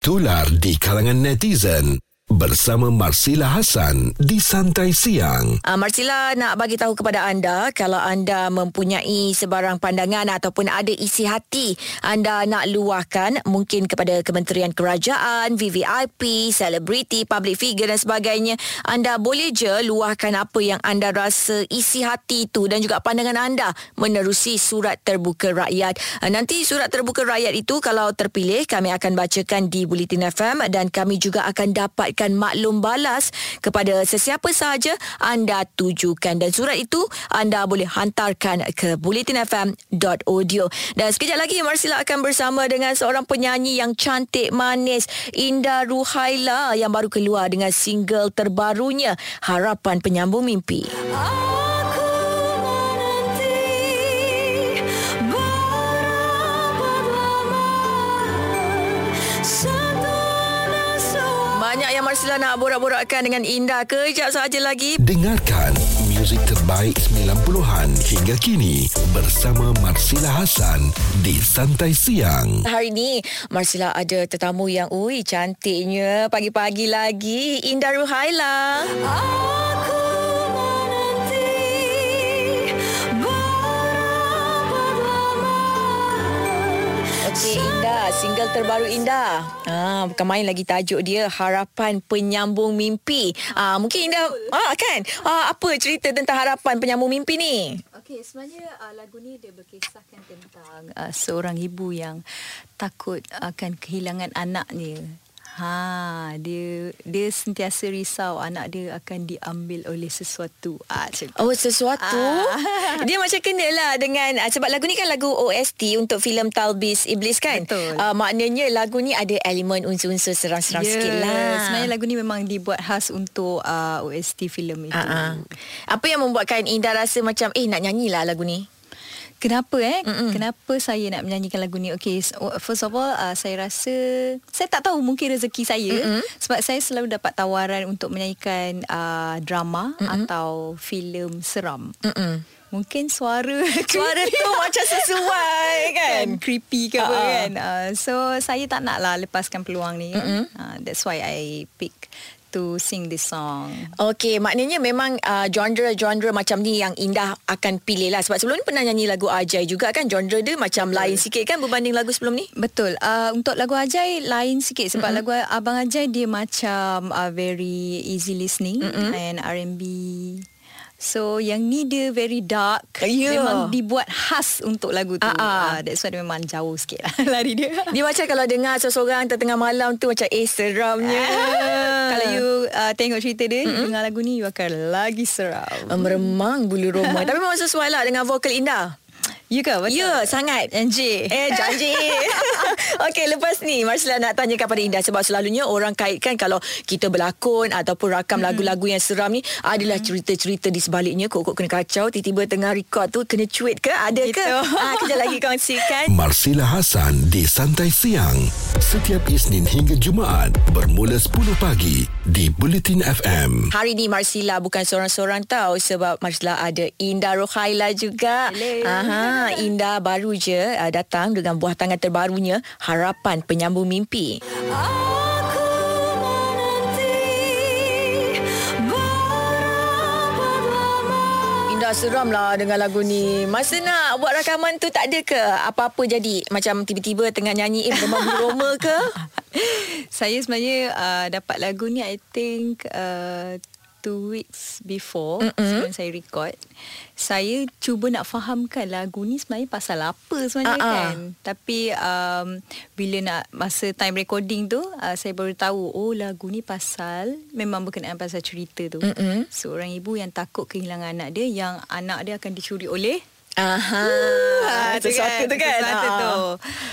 tular di kalangan netizen bersama Marsila Hasan di Santai Siang. Uh, Marsila nak bagi tahu kepada anda kalau anda mempunyai sebarang pandangan ataupun ada isi hati anda nak luahkan mungkin kepada Kementerian Kerajaan, VVIP, selebriti, public figure dan sebagainya. Anda boleh je luahkan apa yang anda rasa isi hati itu dan juga pandangan anda menerusi surat terbuka rakyat. Uh, nanti surat terbuka rakyat itu kalau terpilih kami akan bacakan di Bulletin FM dan kami juga akan dapat memberikan maklum balas kepada sesiapa sahaja anda tujukan. Dan surat itu anda boleh hantarkan ke bulletinfm.audio dan sekejap lagi Marsila akan bersama dengan seorang penyanyi yang cantik manis Indah Ruhaila yang baru keluar dengan single terbarunya Harapan Penyambung Mimpi. Aku Marsila nak borak-borakkan dengan Indah. Kejap saja lagi. Dengarkan muzik terbaik 90-an hingga kini bersama Marsila Hasan di Santai Siang. Hari ini Marsila ada tetamu yang ui cantiknya pagi-pagi lagi. Indah Ruhaila. Aku Okey Indah, single terbaru Indah. Ah, bukan main lagi tajuk dia Harapan Penyambung Mimpi. Ah, mungkin Indah ah kan. Ah, apa cerita tentang Harapan Penyambung Mimpi ni? Okey, sebenarnya uh, lagu ni dia berkisahkan tentang uh, seorang ibu yang takut akan kehilangan anaknya Ha, dia dia sentiasa risau anak dia akan diambil oleh sesuatu. Ah, oh, sesuatu. Ah. Dia macam kenalah dengan ah, sebab lagu ni kan lagu OST untuk filem Talbis Iblis kan? Betul. Ah, maknanya lagu ni ada elemen unsur-unsur seram-seram yeah. sikit lah. Sebenarnya lagu ni memang dibuat khas untuk uh, OST filem itu. Ah, ah. Apa yang membuatkan Indah rasa macam eh nak nyanyilah lagu ni? Kenapa eh? Mm-mm. Kenapa saya nak menyanyikan lagu ni? Okay, first of all, uh, saya rasa saya tak tahu mungkin rezeki saya Mm-mm. sebab saya selalu dapat tawaran untuk menyanyikan uh, drama Mm-mm. atau filem seram. Mm-mm. Mungkin suara suara tu macam sesuai kan? kan creepy ke apa uh-uh. kan. Uh, so saya tak naklah lepaskan peluang ni. Uh, that's why I pick to sing this song. Okay, maknanya memang uh, genre-genre macam ni yang Indah akan pilih lah. Sebab sebelum ni pernah nyanyi lagu Ajai juga kan. Genre dia macam Betul. lain sikit kan berbanding lagu sebelum ni? Betul. Uh, untuk lagu Ajai lain sikit. Sebab mm-hmm. lagu Abang Ajai dia macam uh, very easy listening mm-hmm. and R&B So yang ni dia very dark yeah. Memang dibuat khas untuk lagu tu uh-uh. uh, That's why dia memang jauh sikit lah lari dia Dia macam kalau dengar seseorang tengah malam tu Macam eh seramnya. Kalau you uh, tengok cerita dia mm-hmm. Dengar lagu ni you akan lagi seram Meremang bulu roma Tapi memang sesuai lah dengan vokal Indah You ke? Betul? Ya, sangat. NJ. Eh, janji. Okey, lepas ni Marsila nak tanya kepada Indah sebab selalunya orang kaitkan kalau kita berlakon ataupun rakam mm-hmm. lagu-lagu yang seram ni adalah mm-hmm. cerita-cerita di sebaliknya kok-kok kena kacau tiba-tiba tengah record tu kena cuit ke? Ada gitu. ke? Ah, kejap lagi kongsikan. Marsila Hasan di Santai Siang. Setiap Isnin hingga Jumaat bermula 10 pagi di Bulletin FM. Hari ni Marsila bukan seorang-seorang tahu sebab Marsila ada Indah Rohaila juga. Hello. Aha. Indah baru je uh, datang dengan buah tangan terbarunya Harapan Penyambung Mimpi. Indah seram lah dengan lagu ni. Masa nak buat rakaman tu tak ada ke apa-apa jadi? Macam tiba-tiba tengah nyanyi eh bermama ke? Saya sebenarnya uh, dapat lagu ni I think uh, two weeks before mm-hmm. sebelum saya record saya cuba nak fahamkan lagu ni sebenarnya pasal apa sebenarnya uh-uh. kan tapi um, bila nak masa time recording tu uh, saya baru tahu oh lagu ni pasal memang berkenaan pasal cerita tu mm-hmm. seorang ibu yang takut kehilangan anak dia yang anak dia akan dicuri oleh Aha, uh, sesuatu kan? tu kan. Sesuatu uh. tu.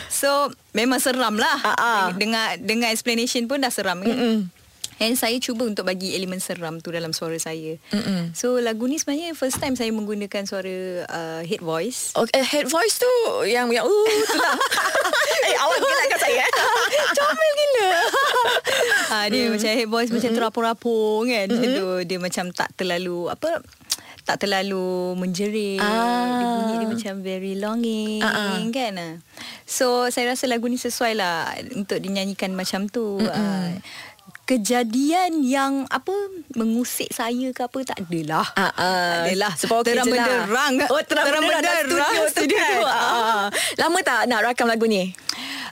So, memang seram lah. Uh-uh. Dengan, dengan explanation pun dah seram kan. Mm-mm. And saya cuba untuk bagi elemen seram tu dalam suara saya. Mm-mm. So lagu ni sebenarnya first time saya menggunakan suara uh, head voice. Okay, head voice tu yang yang uh tu lah. eh awak gelakkan saya. Eh? Comel gila. ha, dia mm. macam head voice mm-hmm. macam terapung-rapung kan. Mm-hmm. Dia, dia macam tak terlalu apa tak terlalu menjerit. Ah. Dia bunyi dia macam very longing ah. kan. So saya rasa lagu ni sesuai lah untuk dinyanyikan macam tu. Uh, kejadian yang apa mengusik saya ke apa tak adalah. Ah, ah. Tak adalah. Sebab terang je lah. benderang. Oh, terang, benderang, dalam studio, studio tu. Ah. Lama tak nak rakam lagu ni?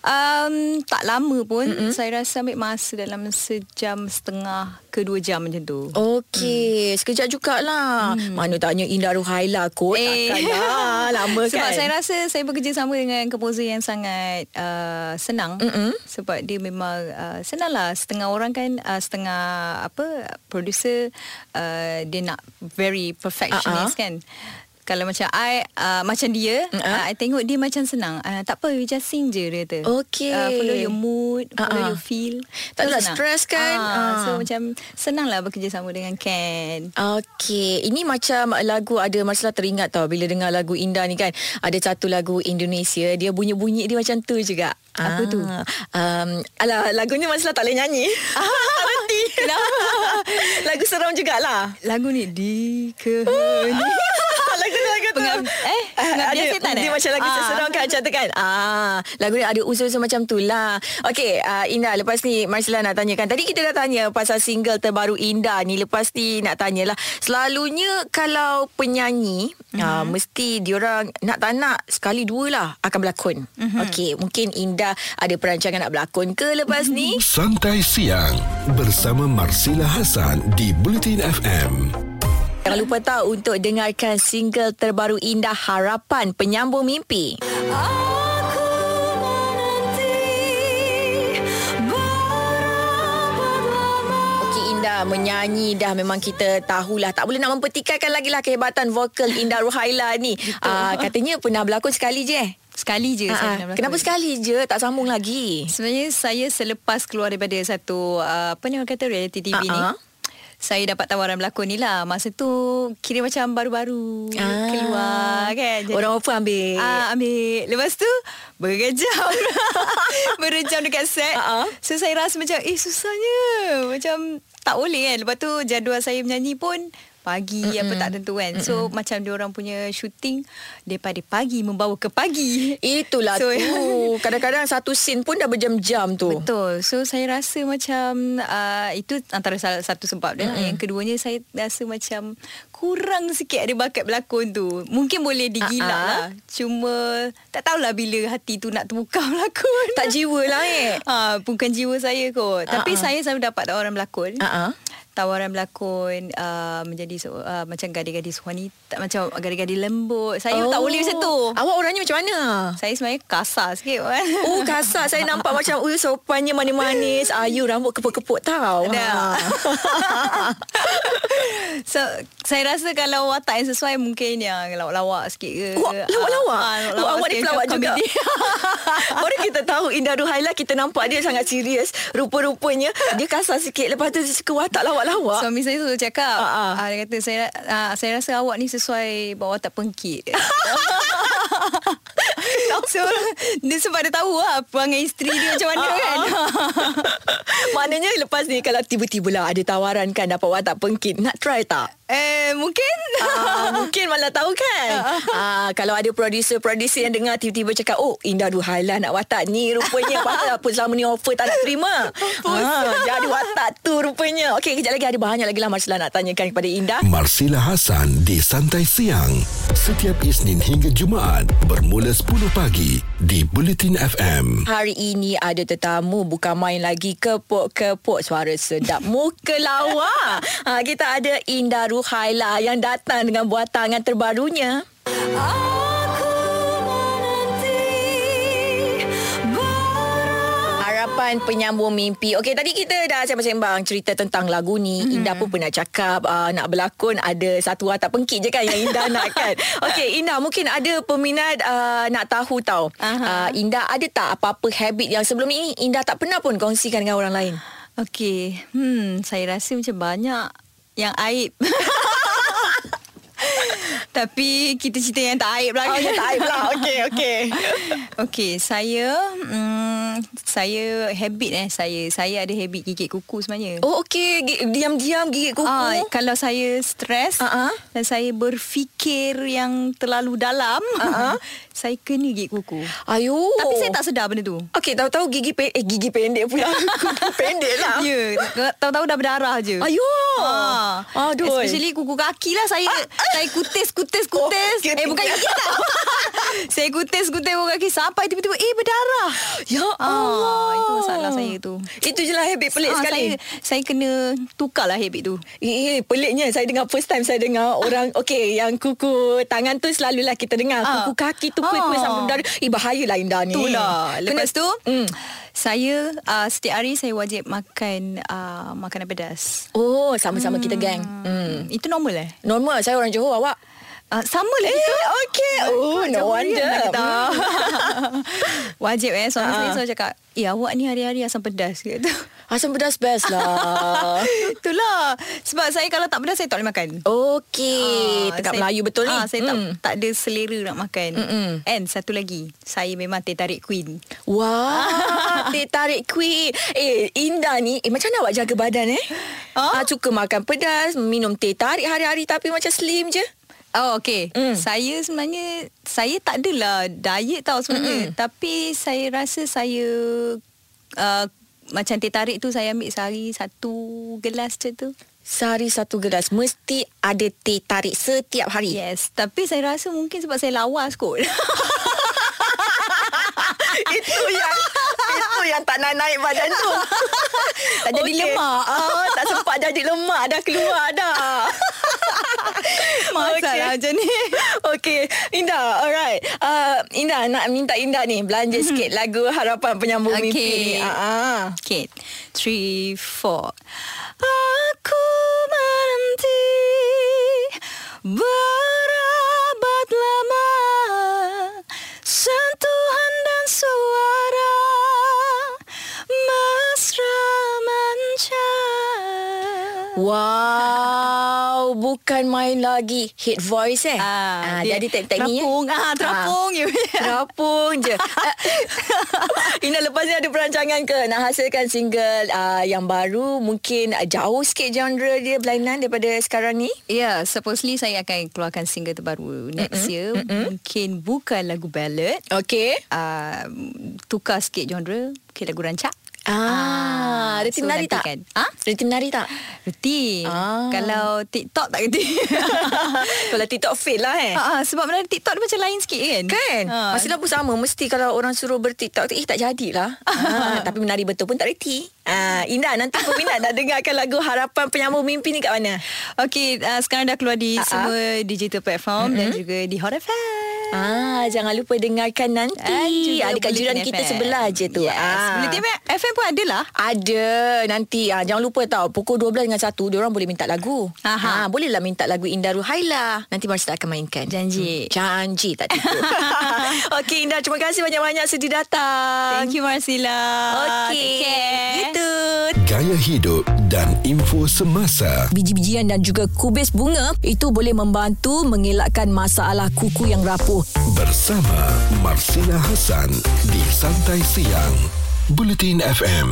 Um, tak lama pun mm-hmm. Saya rasa ambil masa Dalam sejam setengah Ke dua jam macam tu Okey, hmm. sekejap jugalah. Hmm. Mana tanya Indah Ruhaila kot. Eh. Takkanlah. Lama Sebab kan? saya rasa Saya bekerja sama dengan Komposer yang sangat uh, Senang Mm-mm. Sebab dia memang uh, Senang lah Setengah orang kan uh, Setengah Apa Producer uh, Dia nak Very perfectionist Uh-uh. kan kalau macam I uh, Macam dia Mm-mm. uh, I tengok dia macam senang uh, Tak apa we just sing je dia kata Okey. uh, Follow your mood Follow Uh-uh. your feel Tak nak senang. stress kan? Ah, Ah. So macam Senang lah bekerja sama dengan Ken Okey, ini macam lagu ada masalah teringat tau bila dengar lagu Indah ni kan. Ada satu lagu Indonesia, dia bunyi-bunyi dia macam tu juga. Apa tu? Um, alah, lagunya masalah tak boleh nyanyi. tak reti. lagu seram jugalah. Lagu ni Di kehening lagu tu lagu tu. Pengab- eh, pengabdian ada, setan Dia eh? macam lagu Ah. seram kan macam tu kan. Ah, lagu ni ada unsur-unsur macam tu lah. Okey, uh, Indah lepas ni Marcella nak tanyakan. Tadi kita dah tanya pasal single terbaru Indah ni. Lepas ni nak tanyalah. Selalunya kalau penyanyi mm-hmm. uh, mesti diorang nak tak nak sekali dua lah akan berlakon. Mm-hmm. Okey, mungkin Indah ada perancangan nak berlakon ke lepas ni? Santai Siang bersama Marsila Hasan di Bulletin FM. Jangan lupa tahu untuk dengarkan single terbaru Indah Harapan Penyambung Mimpi. Indah menyanyi dah memang kita tahulah tak boleh nak mempertikaikan lagi lah kehebatan vokal Indah Ruhaila ni. Ah katanya pernah berlakon sekali je eh. Sekali je Ah, saya ah. pernah berlakon. Kenapa sekali je tak sambung lagi? Sebenarnya saya selepas keluar daripada satu uh, apa ni orang kata reality TV ni. Saya dapat tawaran berlakon ni lah. Masa tu kira macam baru-baru Ah. keluar kan. Orang offer ambil. Ah, ambil. Lepas tu berjam. berjam dekat set. Ah. So saya rasa macam eh susahnya. Macam tak boleh kan. Lepas tu jadual saya menyanyi pun pagi Mm-mm. apa tak tentu kan. So Mm-mm. macam dia orang punya shooting daripada pagi membawa ke pagi. Itulah So, tu. Kadang-kadang satu scene pun dah berjam-jam tu. Betul. So saya rasa macam uh, itu antara salah satu sebab dia. Mm-mm. Yang keduanya saya rasa macam kurang sikit ada bakat berlakon tu. Mungkin boleh digilak ah. lah. Cuma tak tahulah bila hati tu nak terbuka berlakon. Tak jiwa lah eh. Ha, bukan jiwa saya kot. Tapi Ah, ah. saya selalu dapat tawaran berlakon. Ah. Tawaran berlakon uh, menjadi uh, macam gadis-gadis wanita, macam gadis-gadis lembut. Saya oh. tak boleh macam tu. Awak orangnya macam mana? Saya sebenarnya kasar sikit kan. Oh kasar Saya nampak macam uh, Sopannya manis-manis Ayu rambut kepuk-kepuk tau. Ha. so saya rasa kalau watak yang sesuai mungkin yang lawak-lawak sikit ke. Wah, lawak-lawak? Ah, Oh, lawak awak ni pelawak juga. Baru kita tahu Indah Ruhaila Kita nampak dia sangat serius Rupa-rupanya Dia kasar sikit Lepas tu dia suka watak lawak-lawak Suami saya tu cakap. Ah. uh, Dia kata saya, uh, saya rasa awak ni sesuai Bawa watak pengkit. So dia sebab dia tahu lah Perangai isteri dia macam mana Ah, kan. Maknanya lepas ni Kalau tiba-tiba lah Ada tawaran kan Dapat watak pengkit Nak try tak? Eh mungkin. Ah, mungkin malah tahu kan? Ah, Kalau ada producer-producer yang dengar Tiba-tiba cakap Oh Indah Ruhaila nak watak ni Rupanya. Pasal apa selama ni offer tak nak terima. Ah, Jadi watak tu rupanya. Okey kejap lagi. Ada banyak lagi lah Marsila nak tanyakan kepada Indah. Marsila Hasan di Santai Siang. Setiap Isnin hingga Jumaat bermula 10 pagi di Bulletin FM. Hari ini ada tetamu bukan main lagi kepuk-kepuk suara sedap. Muka lawa. Ha, kita ada Indah Ruhaila yang datang dengan buah tangan terbarunya. Harapan penyambung mimpi. Okey, tadi kita dah sembang-sembang cerita tentang lagu ni. Mm-hmm. Indah pun pernah cakap uh, nak berlakon ada satu watak pengkit je kan yang Indah nak kan. Okey, Indah mungkin ada peminat uh, nak tahu tau. Aha. Uh, Indah ada tak apa-apa habit yang sebelum ini Indah tak pernah pun kongsikan dengan orang lain? Okey, hmm, saya rasa macam banyak yang aib. Tapi kita cerita yang tak aib lah. Oh, yang tak aib lah. Okey, okey. Okey, saya hmm, saya habit eh saya saya ada habit gigit kuku sebenarnya. Oh okey, Gi- diam-diam gigit kuku. Ah, kalau saya stres Ah, ah. dan saya berfikir yang terlalu dalam, Ah, ah. saya kena gigit kuku. Ayo. Tapi saya tak sedar benda tu. Okey, tahu-tahu gigi pe- eh gigi pendek pula. kuku pendek lah. Ya, tahu-tahu dah berdarah je. Ayo. Ah, Aduh. Especially kuku kaki lah saya saya kutis kutis Oh, eh bukan gigi tau. saya kutis kutis kuku kaki sampai tiba-tiba eh berdarah. Ya Ah, Allah. itu masalah saya tu. Itu je lah habit pelik Ah, sekali. Saya saya kena tukarlah habit tu. Eh, eh, peliknya saya dengar first time saya dengar orang okey yang kuku tangan tu selalulah kita dengar Ah. kuku kaki tu kuih-kuih Ah. sampai berdarah. Eh bahayalah Indah ni. Itulah. Lepas tu Hmm. saya uh, setiap hari saya wajib makan uh, makanan pedas. Oh, sama-sama kita gang. Hmm. Itu normal eh? Normal saya orang Johor awak. Uh, sama lah Eh, kita. okey. Oh, no wonder. kita. Wajib eh Suami Ah. saya selalu cakap Eh awak ni hari-hari asam pedas Kata. Asam pedas best lah. Itulah Sebab saya kalau tak pedas Saya tak boleh makan Okey, Ah, tekak saya- Melayu betul ni. ah, Saya tak, Hmm. tak ada selera nak makan Mm-mm. And satu lagi Saya memang teh tarik queen Wah, teh tarik kuih. Eh, Indah ni, eh macam mana awak jaga badan eh? Ah? Ah, suka makan pedas, minum teh tarik hari-hari tapi macam slim je. Oh okay Mm. Saya sebenarnya Saya tak adalah Diet tau sebenarnya. Mm-mm. Tapi saya rasa saya uh, Macam teh tarik tu Saya ambil sehari Satu gelas macam tu. Sehari satu gelas. Mesti ada teh tarik setiap hari. Yes. Tapi saya rasa mungkin Sebab saya lawas kot Itu yang Itu yang tak nak naik badan tu. Tak jadi lemak. ah, Tak sempat jadi lemak Dah keluar dah Masalah macam ni. Okay. Indah alright. Uh, Indah nak minta Indah ni Belanja sikit lagu Harapan Penyambung Okay. Mimpi ni. Uh-uh. Okay. Three, four. Aku menanti Berabad lama Sentuhan dan suara Mesra mancar Wow Bukan main lagi Hit voice eh Ah, dia Jadi teknik ni eh? terapung, ah, terapung je. Terapung je Ina lepas ni ada perancangan ke Nak hasilkan single uh, Yang baru Mungkin uh, jauh sikit genre dia Berlainan daripada sekarang ni Ya, yeah, supposedly saya akan keluarkan single terbaru next mm-hmm. year. Mm-hmm. Mungkin bukan lagu ballad. Okay Uh, tukar sikit genre. Mungkin lagu rancak. Ah, Reti so menari tak? nantikan. Ah? Reti menari tak? Reti. Ah. Kalau TikTok tak reti. Kalau TikTok fail lah eh Ah, ah, sebab menari TikTok dia macam lain sikit kan? Kan Ah. Masalah pun sama Mesti kalau orang suruh bertiktok Eh tak jadilah ah, Tapi menari betul pun tak reti ah, Indah nanti peminat nak dengarkan lagu Harapan Penyambung Mimpi ni kat mana? Okey, uh, sekarang dah keluar di Ah, ah. semua digital platform mm-hmm. dan juga di Hot FM. Ah, jangan lupa dengarkan nanti. Ah, dekat jiran kita FM. sebelah je tu. Yes. Ah. Bulletin FM pun ada lah. Ada nanti ah, Jangan lupa tau Pukul 12 dengan 1 Diorang boleh minta lagu Aha. ah, Bolehlah minta lagu Indah Ruhaila Nanti Marsita akan mainkan Janji. hmm. Janji tak tipu Okey Indah Terima kasih banyak-banyak Sudi datang Thank you Marsila. Okey. Gitu Gaya hidup dan info semasa. Biji-bijian dan juga kubis bunga Itu boleh membantu Mengelakkan masalah kuku yang rapuh Bersama Marsila Hassan di Santai Siang. Bulletin FM.